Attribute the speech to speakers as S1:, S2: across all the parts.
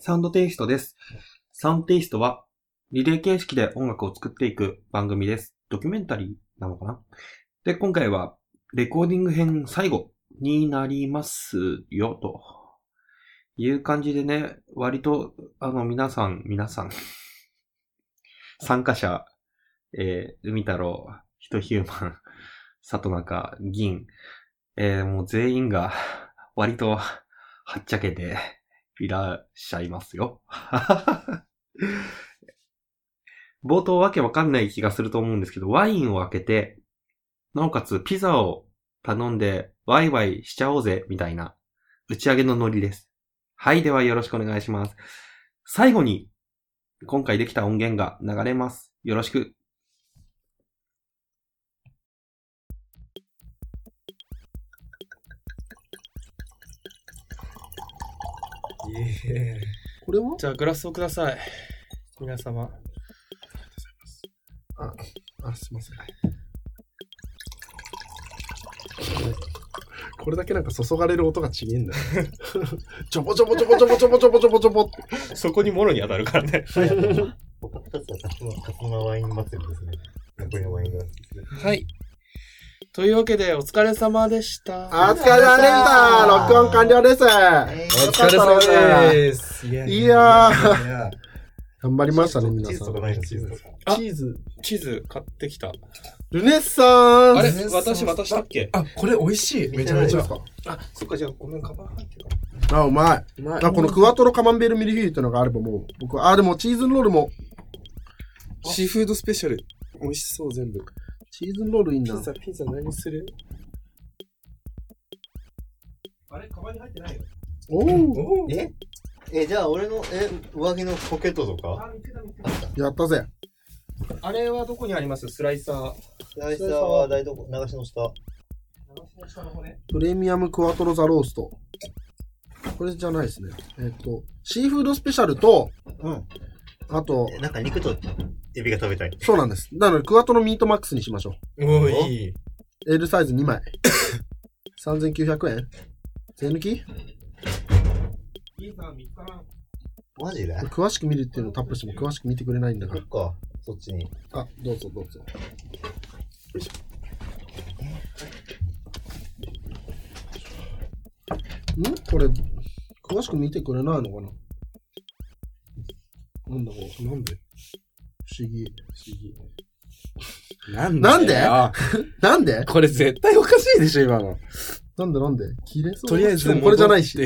S1: サウンドテイストです。サウンドテイストは、リレー形式で音楽を作っていく番組です。ドキュメンタリーなのかな？で、今回は、レコーディング編最後になりますよ、と。いう感じでね、割と、あの、皆さん、皆さん、参加者、えー、海太郎、ヒトヒューマン、里中、銀、えー、もう全員が、割と、はっちゃけて、いらっしゃいますよ。冒頭わけわかんない気がすると思うんですけど、ワインを開けて、なおかつピザを頼んで、ワイワイしちゃおうぜ、みたいな、打ち上げのノリです。はい、ではよろしくお願いします。最後に、今回できた音源が流れます。よろしく。
S2: これは？
S3: じゃあ、グラスをください。皆様。
S2: あ、あ、すいません。これだけなんか注がれる音がちげえんだよ。ちょぼちょぼちょぼちょぼちょぼちょぼちょぼちょぼって。
S3: そこにもろに当たるからね。
S4: は勝間ワイン祭りですね。残りのワイングラスですね。
S3: はい。というわけで、お疲れ様でした。
S2: あ、お疲れ様でした録音完了です
S3: お疲れ様です。いや
S2: いやー、頑張りましたね、皆さん
S4: チーズと。かないの？チーズ
S2: チーズ。
S3: 買ってきた。
S2: ルネッサンス
S3: あれ私渡したっけ？
S5: あ、これ美味しい。めちゃめちゃ
S3: あ、そっか、じゃあごめん、カバン入ってる
S2: あ、うまい。
S5: うまい
S2: あ、このクワトロカマンベールミルフィーユってのがあればもう、僕は、あ、でもチーズロールも、
S5: シーフードスペシャル。美味しそう、全部。
S2: チーズロールいいな。
S5: ピザ、ピザ何する？
S3: あれカバンに入ってないよ。
S2: おお
S4: え？え、じゃあ俺の、え、上着のポケットとか
S3: 見てた？見て
S2: やったぜ。
S3: た。あれはどこにあります？スライサー。
S4: スライサーは台所、流しの下。
S3: 流しの下の骨
S2: プレミアムクワトロザロースト。これじゃないですね。えっと、シーフードスペシャルと、
S4: うん。
S2: あと、
S4: えなんか肉とエビが食べたい。
S2: そうなんです。なので、クワトロミートマックスにしましょう。
S5: おー、いい。
S2: L サイズ2枚。3900円？税抜き？
S4: マジで？
S2: 詳しく見るっていうのをタップしても詳しく見てくれないんだから
S4: そっ。か、そっちに。
S2: あ、どうぞどうぞ。ん？これ、詳しく見てくれないのかな？なんだこう、なんで？不思議、不思議。
S5: なん
S2: なんで？
S5: よ
S2: なんで？
S5: これ絶対おかしいでしょ、今の。
S2: なんで？なんで？切れそう
S5: とりあえず
S2: これじゃないし。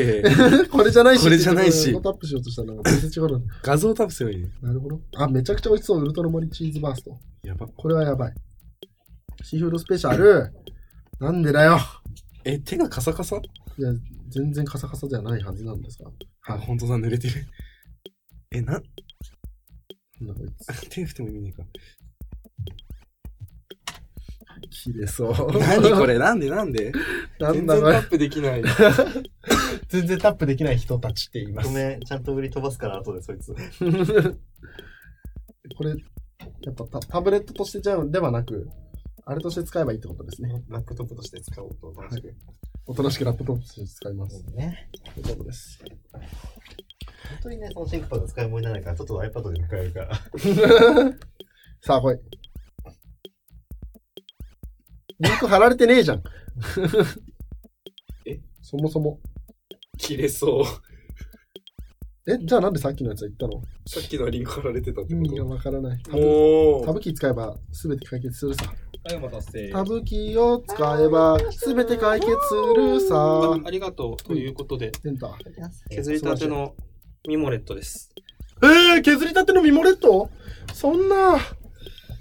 S2: これじゃないし。
S5: これじゃないし
S2: タップしようとしたら全然違うの。
S5: 画像タップすればいいね。
S2: なるほど。あ、めちゃくちゃ美味しそう。ウルトラマリチーズバースト。
S5: やば。
S2: これはやばい。シーフードスペシャル。なんでだよ。
S5: え、手がカサカサ？
S2: いや、全然カサカサじゃないはずなんですが。
S5: あ、ほんとだ、濡れてる。え、な、
S2: なんだこいつ。
S5: 手振っても意味ねえか。
S2: 切れそう。
S5: 何これ？なんで？なんで？
S2: なん
S5: 全
S2: だこれ
S5: 然タッ。プできない。
S2: 全然タップできない人たちって言いま
S4: ご。めん、ちゃんと売り飛ばすから、後でそいつ。
S2: これ、やっぱタタブレットとしてじゃではなく、あれとして使えばいいってことですね。
S5: ラップトップとして使おうと思って。
S2: おとなしくラップトップとして使います。
S4: ね。
S2: 大丈夫です。
S4: 本当にね、そのシンクパッド使い物にならないから、ちょっと iPad で迎えるから。
S2: さあ、来い。リンク貼られてねえじゃん。
S5: え？
S2: そもそも。
S5: 切れそう。
S2: え、じゃあなんでさっきのやつは言ったの？
S5: さっきのリンク貼られてたって
S2: 意味が
S5: こ
S2: わからない。タ
S5: と
S2: ブ
S5: もう、
S2: タブキー使えば全て解決するさ。タブキーを使えば全て解決するさ
S3: あ。ありがとう。ということで、
S2: エンター。
S3: 削りたてのミモレットです。
S2: えー、削りたてのミモレット？そんな。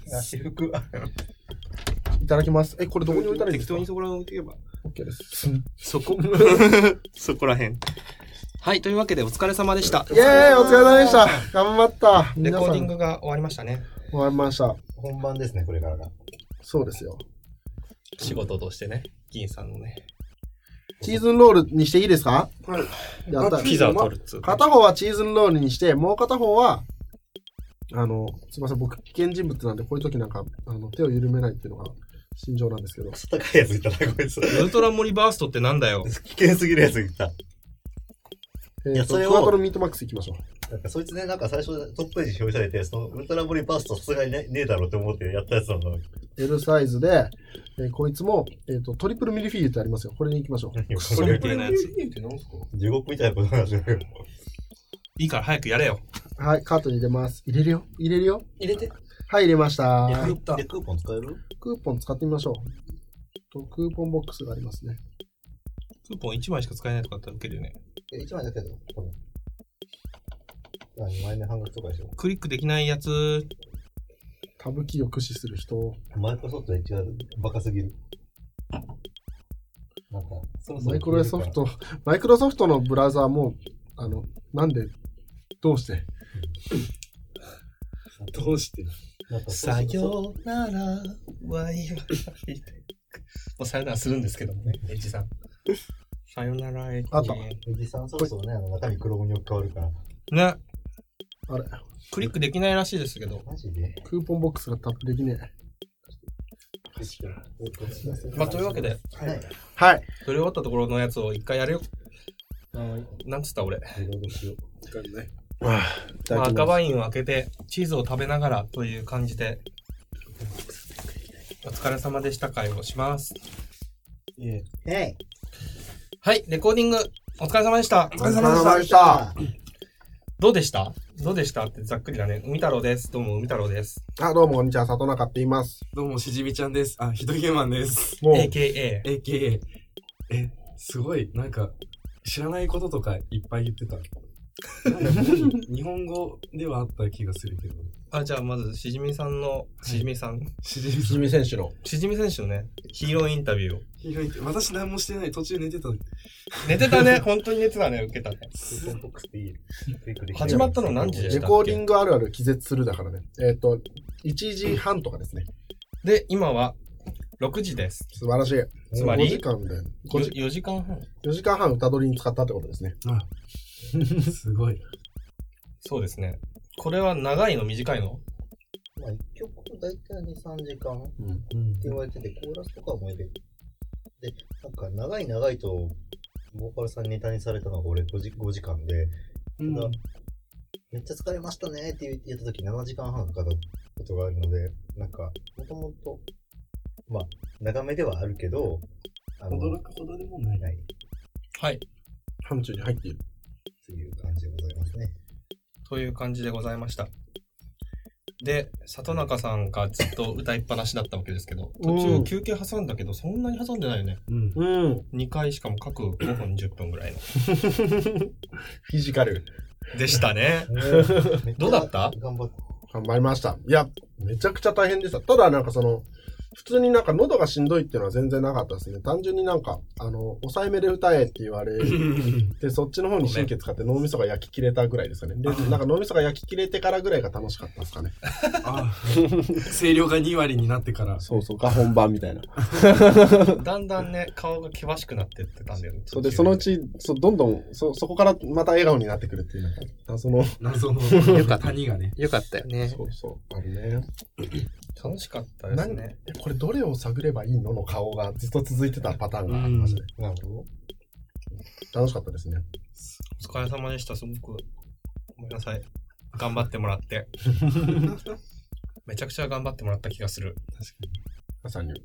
S4: 私服。
S2: いただきます。え、これどこに置いたらいいんですか？
S3: 適当にそこら辺置いてけば。
S2: ?OK です。
S3: そこ そこら辺。はい、というわけでお疲れ様でした。
S2: イェーイお疲れ様でした頑張った
S3: レコーディン
S2: 皆
S3: グが終わりましたね。
S2: 終わりました。
S4: 本番ですね、これからが。
S2: そうですよ。
S3: 仕事としてね、銀さんのね。
S2: チーズンロールにしていいですか？
S5: はい。
S2: やった
S5: あ
S3: ピザを取るっつう。
S2: 片方はチーズンロールにして、もう片方は、あの、すいません、僕、危険人物なんで、こういう時なんか、あの、手を緩めないっていうのが、心情なんですけど。
S4: 高いやついたな、こいつ。
S3: ウルトラモリバーストってなんだよ。
S4: 危険すぎるやついた。
S2: え
S4: いやそれを
S2: クワトロミートマックスいきましょう。
S4: なんかそいつね、なんか最初トップページ表示されて、そのウルトラボリバーストさすがにねねえだろうって思ってやったやつなんだ。
S2: L サイズで、えーこいつも、えっ、と、トリプルミルフィーユってありますよ。これに行きましょう。
S4: 何を
S3: それ系のやつ。
S5: って何すか
S4: 地獄みたいなことなんだよ。
S3: いいから早くやれよ。
S2: はい、カートに入れます。入れるよ。入れるよ。
S5: 入れて。
S2: はい、入れました。
S5: 入った
S4: で、クーポン使える？
S2: クーポン使ってみましょう。とクーポンボックスがありますね。
S3: クーポン1枚しか使えないとかあったら受けるよね。
S4: え、1枚だけど、多分。あ、2枚目半額とかでしょ。
S3: クリックできないやつ、
S2: タブキーを駆使する人。
S4: マイクロソフトで一番バカすぎる。なんか、そろそろ
S2: マイクロソフト、マイクロソフトのブラウザーも、あの、なんで、どうして？
S5: どうして？
S4: なんか
S3: さよならは言わないで。もうさよならするんですけどもね、エッジさん。さよならエッジ。
S2: あった
S4: おじさんそろそろね、あの中身黒ゴに置き換わるから。
S3: ね、
S2: あれ、
S3: クリックできないらしいですけど。
S4: マジで？
S2: クーポンボックスがタップできねえ。
S3: まあ、というわけで、
S4: はい。
S2: はい。
S3: 撮り終わったところのやつを一回やるよ。なんつった俺。赤ワインを開けて、チーズを食べながらという感じで、お疲れ様でした会をします。
S4: へい。
S3: はい、レコーディング、お疲れ様でした。
S2: お疲れ様でした。
S3: どうでした？どうでしたってざっくりだね。海太郎です。どうも海太郎です。
S2: あ、どうも、こんにちは。里中って言います。
S5: どうも、しじみちゃんです。あ、ひどいゲーマンです。
S2: もう、
S3: AKA。
S5: AKA。え、すごい、なんか、知らないこととかいっぱい言ってた。日本語ではあった気がするけど。
S3: あ、じゃあまず、しじみさんの、しじみさん、
S5: しじみ
S2: しじみ選手の。
S3: しじみ選手のね、ヒーローインタビューを。
S5: ひどいって、私何もしてない。途中寝てた。
S3: 寝てたね。本当に寝てたね。受けたね。始まったの何時でした
S2: レコーディングあるある気絶するだからね。えっ、と、1時半とかですね。
S3: で、今は、6時です。
S2: 素晴らしい。5
S3: つまり
S2: 時間で、5時
S3: 4時間半。
S2: 4時間半歌取りに使ったってことですね。
S5: すごい。
S3: そうですね。これは長いの？短いの？
S4: まあ、1曲大体2、3時間って
S5: うん。
S4: 言われてて、コーラスとかも入れて。で、なんか長い長いと、ボーカルさんにネタにされたのが俺 5, 時5時間で、
S5: うん
S4: めっちゃ疲れましたねって言言った時7時間半かかったことがあるので、なんか、もともと、まあ、長めではあるけど、あの、
S5: 驚くほどでもない。
S4: ない
S3: はい。
S2: 範疇に入っている。
S4: という感じでございま
S3: した。で、里中さんがずっと歌いっぱなしだったわけですけど、途
S2: うん
S3: 中休憩挟んだけど、そんなに挟んでないよね。
S5: うん。
S2: うん。
S3: 2回しかも各5分10分ぐらいの。
S2: フィジカル。
S3: でしたね。どうだった。
S4: 頑張
S2: りました。いや、めちゃくちゃ大変でした。ただなんかその、普通になんか喉がしんどいっていうのは全然なかったですね。単純になんか、あの、抑えめで歌えって言われて、そっちの方に神経使って脳みそが焼き切れたぐらいですかね。で、なんか脳みそが焼き切れてからぐらいが楽しかったですかね。
S5: あ、声量が2割になってから。
S2: そうそう、が本番みたいな。
S3: だんだんね、顔が険しくなってってたんだよね。
S2: そうで、そのうち、そうどんどん、そ、そこからまた笑顔になってくるっていう、なんか、謎の、
S5: 謎の谷がね。
S3: よかったよね。
S2: そうそう、あるね。
S3: 楽しかったです
S2: 何
S3: ね。
S2: えこれどれを探ればいいのの顔がずっと続いてたパターンがありましたね。
S4: なるほど。
S2: 楽しかったですね。
S3: お疲れ様でした。すごく。ごめんなさい。頑張ってもらって。めちゃくちゃ頑張ってもらった気がする。
S2: 皆さんに、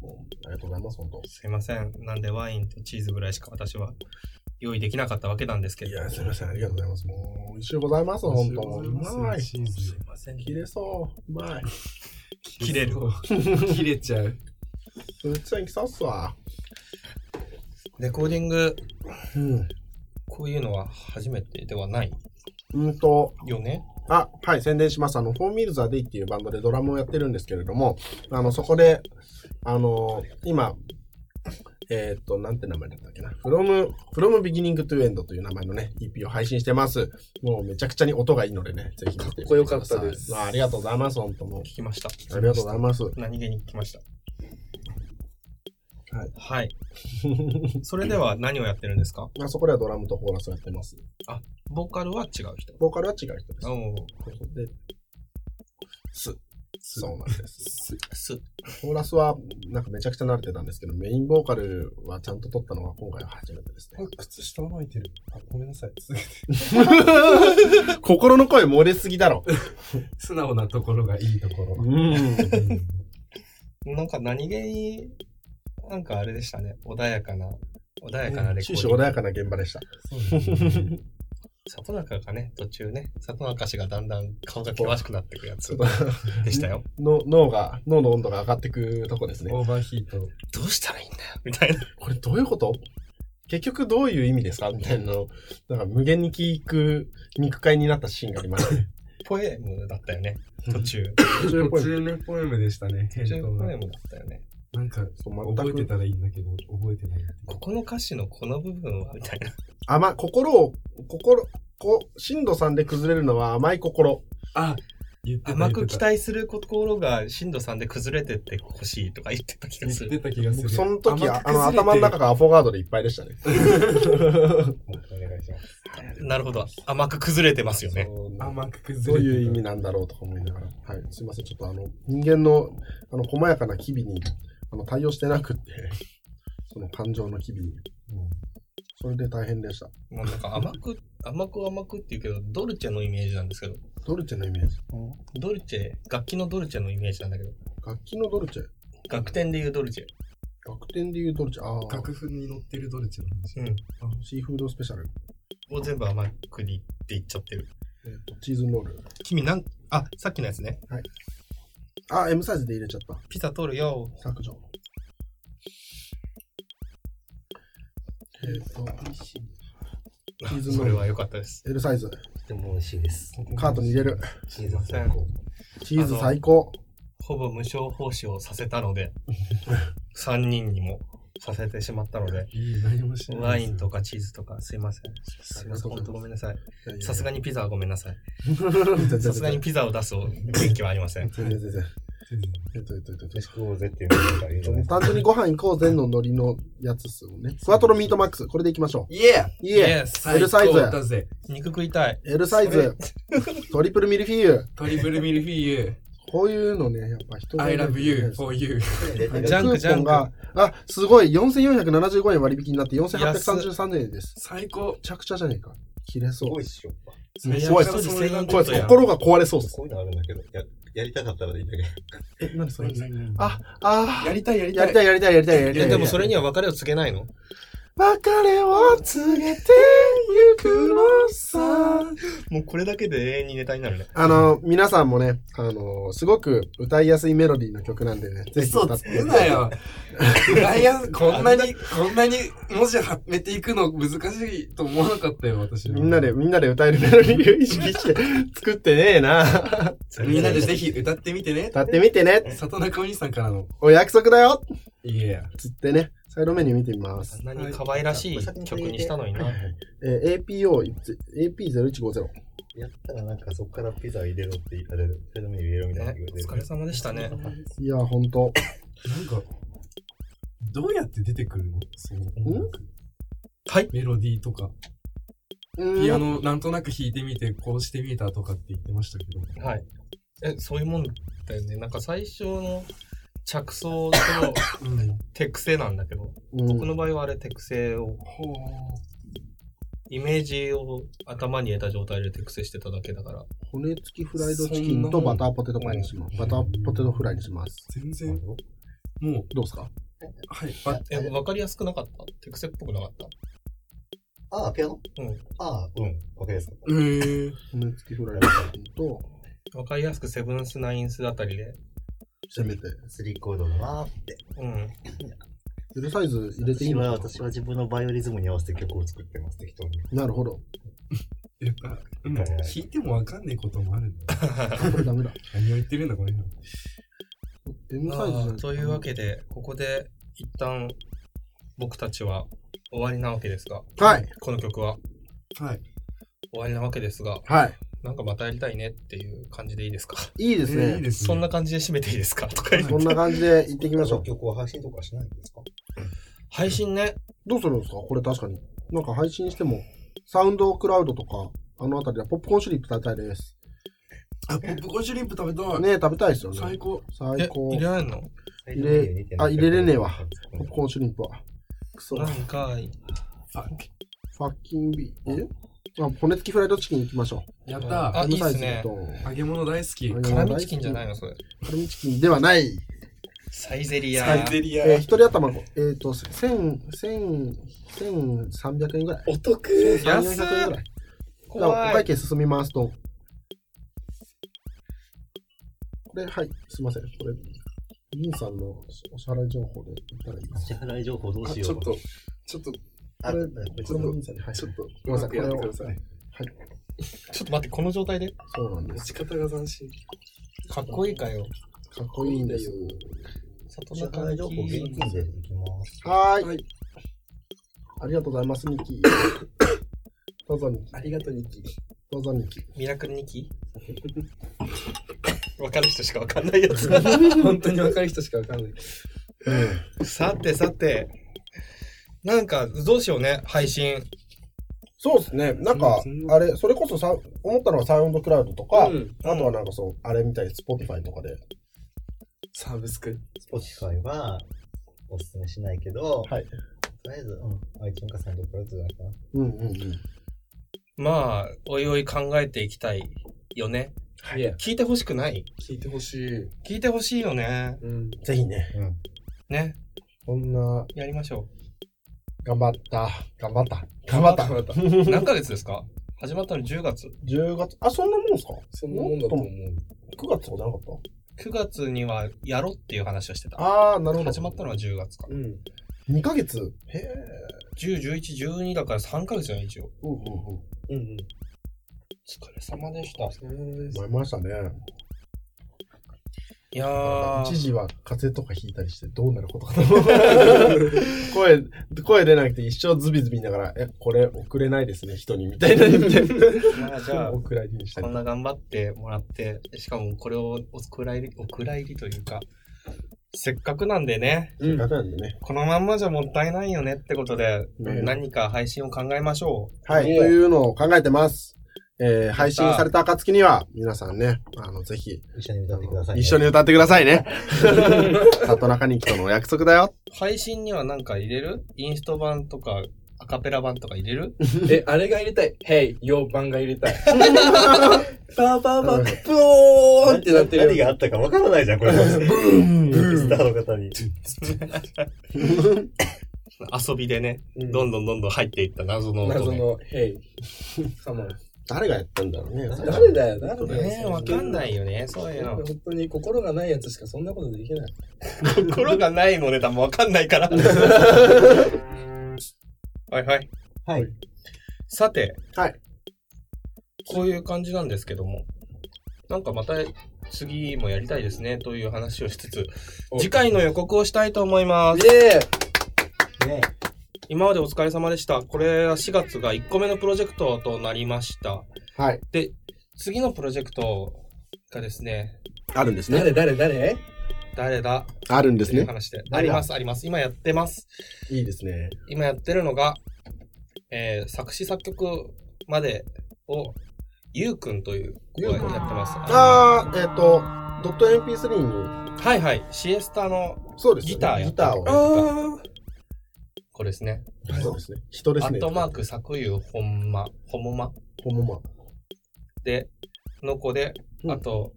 S2: もう、ありがとうございます、本当。
S3: すいません。なんでワインとチーズぐらいしか私は用意できなかったわけなんですけど。
S2: いや、すみません、ありがとうございます。もう、美味しゅうございます、本当。うまい。
S5: チーズ
S3: すい。ません。
S2: 切れそう。うまい。
S3: 切れる。
S5: 切れちゃう。
S2: 普通に来さっすわ。
S3: レコーディング、
S2: うん。
S3: こういうのは初めてではない？
S2: うんと、
S3: よね？
S2: あ、はい、宣伝します。あの、フォーミールザデイっていうバンドでドラムをやってるんですけれども、あの、そこで、あの、今、えーっと、なんて名前だったっけな。from, from beginning to end という名前のね、EP を配信してます。もうめちゃくちゃに音がいいのでね、ぜひ。
S5: かっこよかったです
S2: あありがとうございます、本当もう
S3: 聞きました。
S2: ありがとうございます。
S3: 何気に聞きました。はい。それでは何をやってるんですか？
S2: あそこではドラムとコーラスをやってます。
S3: ボーカルは違う人。
S2: ボーカルは違う人です。で、ス。そうなんです。
S3: す。
S2: コーラスはなんかめちゃくちゃ慣れてたんですけど、メインボーカルはちゃんと取ったのは今回は初めてですね。
S5: あ、靴下巻いてる。あ、ごめんなさい。続けて。
S2: 心の声漏れすぎだろ。
S5: 素直なところがいいところ。
S2: うん。
S3: なんか何気に、なんかあれでしたね。穏やかな、穏やかなレコーディング。
S2: 終始穏やかな現場でした。
S3: 里中がね、途中ね、里中氏がだんだん顔が険しくなってくやつでしたよ。
S2: の脳が、脳の温度が上がってくとこですね。
S5: オーバーヒート。
S3: どうしたらいいんだよみたいな。
S2: これどういうこと？結局どういう意味ですか？みたいなのを、なんか無限に聞く肉塊になったシーンがありましたね。
S3: ポエムだったよね、途中。
S5: 途中ポエムでしたね、ヘ
S3: 途中。ポエムだったよね。
S5: なんか、覚えてたらいいんだけど、覚えてない。
S3: ここの歌詞のこの部分はみたいな。
S2: 甘、心を、心、こ、震度3で崩れるのは甘い心。
S5: あ。
S3: 甘く期待する心が震度3で崩れてってほしいとか言ってた気がする。
S5: 言ってた気がする。
S2: 僕その時、ああの頭の中がアフォガードでいっぱいでしたね。
S4: お願いします。
S3: なるほど。甘く崩れてますよね。
S5: 甘く崩
S2: どう
S5: れてた
S2: いう意味なんだろうとか思いながら。はい。すいません。ちょっとあの、人間の、あの、細やかな機微に、あの、対応してなくって、その感情の機微に。それで大変でした。
S3: もうなんか甘く、甘く甘くって言うけど、ドルチェのイメージなんですけど、
S2: ドルチェのイメージ。
S3: ドルチェ、楽器のドルチェのイメージなんだけど、
S2: 楽器のドルチェ？
S3: 楽天で言うドルチェ。
S2: 楽天でいうドルチェ。ああ。
S5: 楽譜に載ってるドルチェの話。
S3: うん。
S2: シーフードスペシャル。
S3: を全部甘くにって言っちゃってる。
S2: えっ、と、チーズロール。
S3: 君なん、あ、さっきのやつね。
S2: あ、M サイズで入れちゃった。
S3: ピザ通るよ。
S2: 削除。えっ、と、チーズ
S3: それは良かったです。
S2: L サイズ。
S4: とても美味しいです。
S2: カートに入れる。
S4: チーズ最高。
S2: チーズ最高。
S3: ほぼ無償奉仕をさせたので、3人にもさせてしまったので、
S5: いい、何もしない。
S3: ワインとかチーズとかすいません。すいません。本当ごめんなさい。さすがにピザはごめんなさい。さ
S2: さ
S3: すがにピザを出す元気はありません。
S2: 単純にご飯行こうぜのノリのやつっすよね。クワトロミートマックス。これで行きましょう。
S5: イエー
S2: いえ、
S3: Yes
S2: L サイズ。
S3: 肉食いたい。
S2: L サイズ。トリプルミルフィーユ。
S5: トリプルミルフィーユ。
S2: こういうのね、やっぱ人が
S5: I love you
S2: です
S5: for you.
S2: はい
S3: ジャンク
S2: クーポンが、あ、すごい、4475円割引になって4833円です。
S5: 最高
S2: め。ちゃくちゃじゃねえか。切れそう
S4: すごい。っしょ。
S2: すごい。
S3: 最初に1000円
S2: これ
S3: ちょっとや
S2: 心が壊れそうです。
S4: こういうのあるんだけど、ややりたかったらいいだけ。
S2: え、何それ？
S5: あ、
S2: あ、あ
S5: やりたいやり
S2: や
S5: たい。
S2: りたいやりたいやりたいやりたい。
S3: えでもそれには別れを告げないの？
S2: 別れを告げてゆくのさ。
S3: もうこれだけで永遠にネタになるね。
S2: あの、皆さんもね、あの、すごく歌いやすいメロディーの曲なんでね、ぜひ
S5: 嘘つ
S2: 歌って。
S5: くなよ。ダイヤこんなに、こんなに文字はめていくの難しいと思わなかったよ、私は。
S2: みんなで、みんなで歌えるメロディーを意識して作ってねえな。
S5: みんなでぜひ歌ってみてね。
S2: 歌ってみてね。
S5: 里中お兄さんからの。
S2: お約束だよ
S5: いや。
S2: つってね、サイドメニュー見てみます
S3: あん。なに可愛らしい曲にしたのにな。
S2: えー APO、AP0150。
S4: やったらなんかそこからピザ入れろって言われる。サイドメニュー入れろみたいな
S3: ね。お疲れ様でしたね。
S2: いや、ほんと。
S5: なんか、どうやって出てくるの？その音楽。
S3: はい。
S5: メロディーとか。
S2: うん
S5: ピアノなんとなく弾いてみて、こうしてみたとかって言ってましたけど。
S3: はい。え、そういうもんだよね。なんか最初の着想と
S5: うん。
S3: 手癖なんだけど、
S2: うん
S3: 僕の場合はあれ手癖を、
S5: ほ
S3: イメージを頭に入れた状態で手癖してただけだから。
S2: 骨付きフライドチキンとバターポテトパイにします。バターポテトフライにします。
S5: 全然、もう、
S2: どうですか？
S5: はい。ば
S3: え、わかりやすくなかった？手癖っぽくなかった？
S4: ああ、ピアノ？
S3: うん。
S4: ああ、うん。わかりやすかっ
S5: えー、
S2: 骨付きフライドチキンと、
S3: わかりやすくセブンスナインスあたりで。
S2: せめて。
S4: た。スリーコードだなーって。
S3: うん。
S2: L サイズ入れていい
S4: 私は、
S2: のか
S4: 私は自分のバイオリズムに合わせて曲を作ってます、適当に。
S2: なるほど。
S5: やっぱ、うん、弾いてもわかんないこともあるんだ。
S2: これダメだ。
S5: 何を言ってるんだ、これ。
S2: M サイズ
S3: というわけで、ここで一旦僕たちは終わりなわけですが、
S2: はい。
S3: この曲は
S5: はい。
S3: 終わりなわけですが、
S2: はい。
S3: なんかまたやりたいねっていう感じでいいですか？
S2: いいですね。
S5: えーいいですね
S3: そんな感じで締めていいですか？とか言って
S2: そんな感じで行ってきましょう。
S4: 曲は配信とかしないんですか？
S3: 配信ね。
S2: どうするんですか？これ確かに。なんか配信しても、サウンドクラウドとか、あのあたりはポップコーンシュリンプ食べたいです。
S5: あ、ポップコーンシュリンプ食べたい。
S2: ね食べたいですよね。
S5: 最高。
S3: え、
S2: 最高。
S3: 入れられんの？
S2: 入れあ入れれねえわポップコーンシュリンプは。くそ。フ
S3: なんか、
S5: ファッ
S2: ァッキンビー。え？あ骨付きフライドチキン行きましょう。
S5: やった
S3: あ
S2: ムサイズ
S3: いいっす
S2: と
S5: 揚げ物大好き。
S2: 揚げ
S3: 辛味チキンじゃないのそれ。
S2: 辛味チキンではない。
S3: サイゼリア。
S5: サイゼリア。
S2: えー、一人頭、えっ、と、千、千、千三百円ぐらい。
S5: お得
S2: 千四百円ぐらい。じゃあお。会計進みますと。これ、はい、すいません。これ、リンさんのお支払い情報で言ったらいいです
S4: 支払い情報どうしよう。
S5: あちょっと、ちょっと、
S4: あ、
S2: これ
S4: これち
S2: これ
S4: ょっと
S2: もリンさんに、はい。
S5: ちょっと、
S2: ごめんなさい、これを。
S5: やって
S2: はい
S5: ください。。
S3: ちょっと待って、この状態で？
S2: そうなんです。
S5: 持ち方が斬新。
S3: かっこいいかよ。
S2: かっこいいんです。
S4: 支
S3: 里中
S4: 情報現金でいきます。
S2: はーい。
S5: はい
S2: ありがとうございます、ニキ。どうぞ、ニキ。
S5: ありがとう、ニッキー。
S2: どうぞ、ニキ。
S3: ミラクル2期 わかる人しかわかんないやつ。
S5: 本当に若い人しかわかんない。
S3: さてさて、なんか、どうしようね、配信。
S2: そうですね。なんか
S5: うん、
S2: あれ、それこそさ、思ったのはサウンドクラウドとか、
S5: うん
S2: あとはなんかそう、あれみたい、スポティファイとかで。
S5: サブスク。
S4: Spotify はおすすめしないけど、
S2: はい。
S4: とりあえず、うん、iTunes かサウンドクラウドじゃないかな。
S2: うんうんうん。
S3: まあ、おいおい考えていきたいよね。
S5: はい。
S3: 聞いてほしくない？
S5: 聞いてほしい。
S3: 聞いてほしいよね。
S5: うん。
S2: ぜひね、
S4: うん。
S3: ね。
S2: こんな、
S3: やりましょ
S2: 頑張った。頑張った。頑張った。
S5: 頑張った。
S3: う。何ヶ月ですか？始まったの10月。
S2: 10月、あ、そんなもんすか？
S5: そんなもんだと思う。
S2: 9月とかじゃなかっ
S3: 9月にはやろうっていう話をして
S2: た
S3: た。
S2: あー、なるほど。
S3: 始まったのは10月か。
S5: うん。
S2: 2ヶ月？へえ。
S3: 10、11、12だから3ヶ月じゃない一応。
S2: うんうんうん。
S5: うんうん。
S3: お疲れ様でした。
S5: そうです
S2: 思いましたね。
S3: いやー、
S2: 一時は風邪とかひいたりしてどうなることかと思う 声、声出なくて一生ズビズビ言いながら、え、これ送れないですね、人に、みたいな言って。
S3: まあじゃあ
S2: お蔵入りにしたり
S3: こん。な頑張ってもらって、しかもこれをお蔵入り、お蔵入りというか、せっかくなんでね、
S2: せっかくなんでね。
S3: このまんまじゃもったいないよねってことで、
S2: ね
S3: 何か配信を考えましょ
S2: はい、というのを考えてます。えー、配信された暁には、皆さんね、あの、ぜひ、
S4: 一緒に歌ってください、ね。
S2: 一緒に歌ってくださいね。里中にきとのお約束だよ。
S3: う。配信には何か入れる？インスト版とか、アカペラ版とか入れる？
S5: え、あれが入れたい。Hey、洋版が入れたい。パーパーパー、プオーンってなってるよ。
S4: 何があったかわからないじゃん、これ。ブーンスターの方に。
S3: 遊びでね、
S5: うん
S3: どんどんどんどん入っていった謎の音ね。
S5: 謎の Hey、カモン。
S2: 誰がやったんだろうね。
S5: 誰だよ、誰だよ。
S3: ねえ、わかんないよね、そういうの。
S5: 本当に心がないやつしかそんなことできない。
S3: 心がないのネタもわかんないから。はいはい。
S4: はい。
S3: さて、
S2: はい。
S3: こういう感じなんですけども、なんかまた次もやりたいですねという話をしつつ、次回の予告をしたいと思います。
S5: イエ
S4: ね
S3: 今までお疲れ様でした。これは4月が1個目のプロジェクトとなりました。
S2: はい。
S3: で、次のプロジェクトがですね、
S2: あるんです
S5: ー誰
S2: ね。
S5: 誰誰？
S3: 誰だ？
S2: あるんですね。
S3: という話で。あります、あります。今やってます。
S2: いいですね。
S3: 今やってるのが、えー作詞作曲までを、ゆうくんという子がやってます。
S2: あー、えっ、と、ドット MP3 に、
S3: はいはい。シエスタの
S2: そうです、ね。
S3: ギターや
S2: ギターを
S3: あ
S2: やっ
S3: これですね。
S2: た。そうですね。人ですね。
S3: アットマーク作湯ほんま、ほもま
S2: ほんま。
S3: で、の子で、
S2: うん
S3: あと、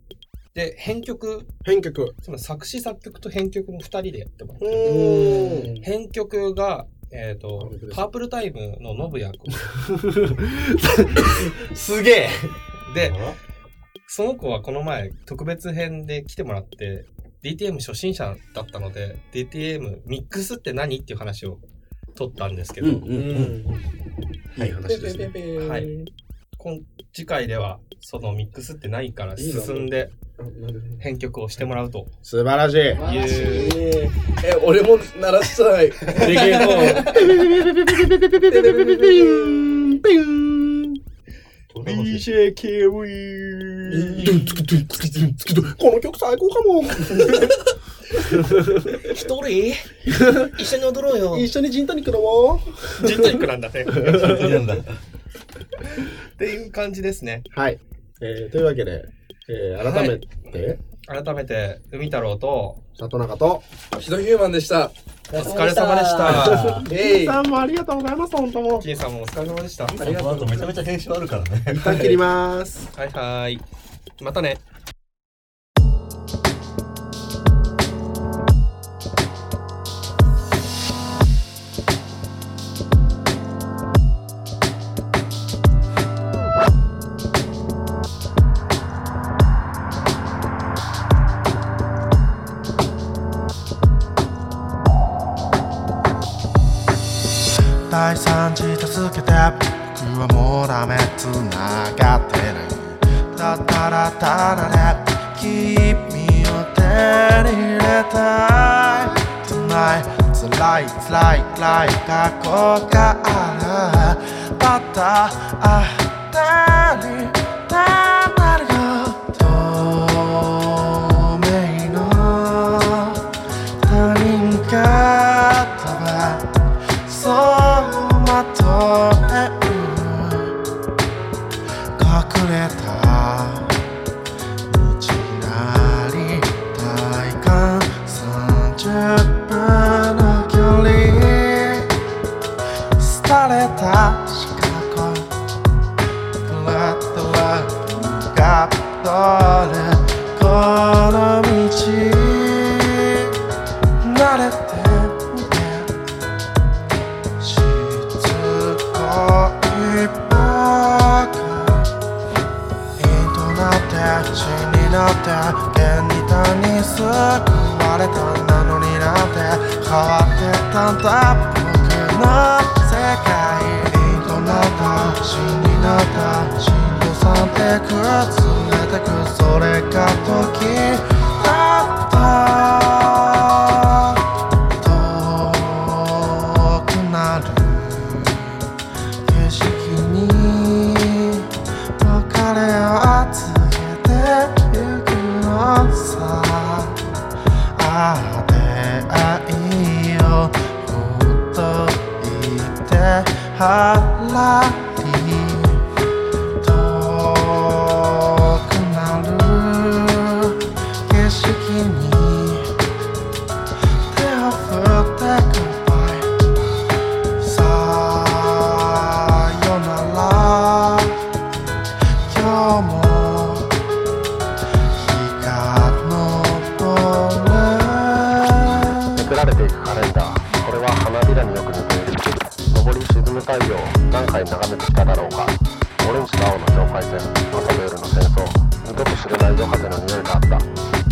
S3: で、編曲、
S2: 編曲。
S3: つまり作詞作曲と編曲の二人でやってもらって。編曲が、えっ、と
S2: あ本当で、す
S3: パープルタイムのノブヤ君。
S2: すげえ
S3: で、その子はこの前特別編で来てもらって、DTM 初心者だったので、DTM ミックスって何？っていう話を取ったんですけど、
S2: うん
S5: うん。
S2: いい話ですね。
S3: はい今次回ではそのミックスってないから進んで。編曲をしてもらうと
S2: 素晴らしい。
S5: え、俺も鳴らしたい。レゲエの。
S4: ト
S5: BJKW この曲最高かも
S3: 一人？一緒に踊ろうよ。
S5: 一緒にジントニック飲もう
S3: ジントニックなんだね。
S4: なんだ。
S3: っていう感じですね。
S5: はい、えー、というわけで、えー、改めて、
S3: 改めて、海太郎と、
S5: 里中と
S6: ヒドヒューマンでした。
S3: お疲れ様でした。
S4: えい。
S5: さんもありがとうございます本当も
S3: 金さんもお疲れ様でした。
S4: ありがとう。めちゃめちゃ編集あるからね。
S5: 一旦切ります
S3: はいはい。またね。
S2: そうになった。心臓さんって崩今日も日が昇る
S7: めくられていくカレンダーこれは花びらによく似ている昇り沈む太陽何回眺めてきただろうか。オレンジと青の境界線朝と夜の戦争二度と知れない夜風の匂いがあった。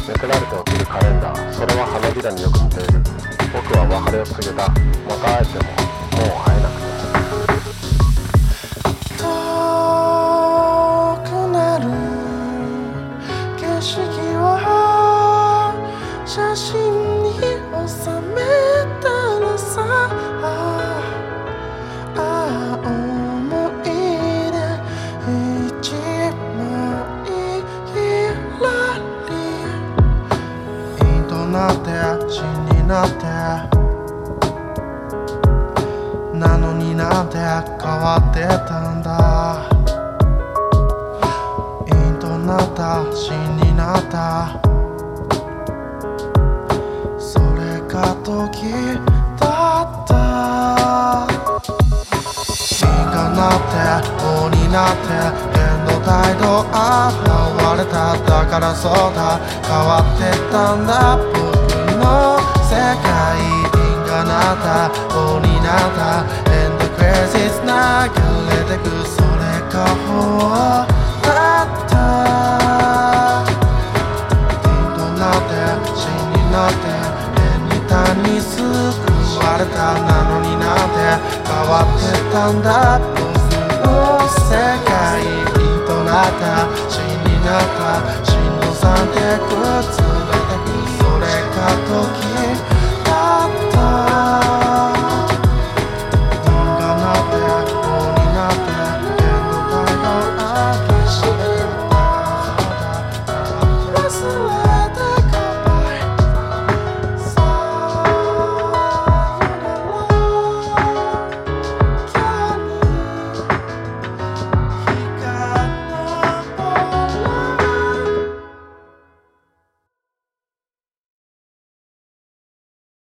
S7: めくられて落ちるカレンダーそれは花びらによく似ている。僕は別れを告げた。また会えてももう会えな
S2: って。なのになんて変わってたんだ。インとなった死になった。それが時だった。火がなって王になって変の態度現れた。だからそうだ。変わってたんだ。僕の世界銀がなった王になった。エンドクレイシス流れてくそれが法だった。銀となって死になって。変に他に救われた。なのになんて変わってたんだ僕の世界銀となった。死になった。心臓さんって崩れてくそれが時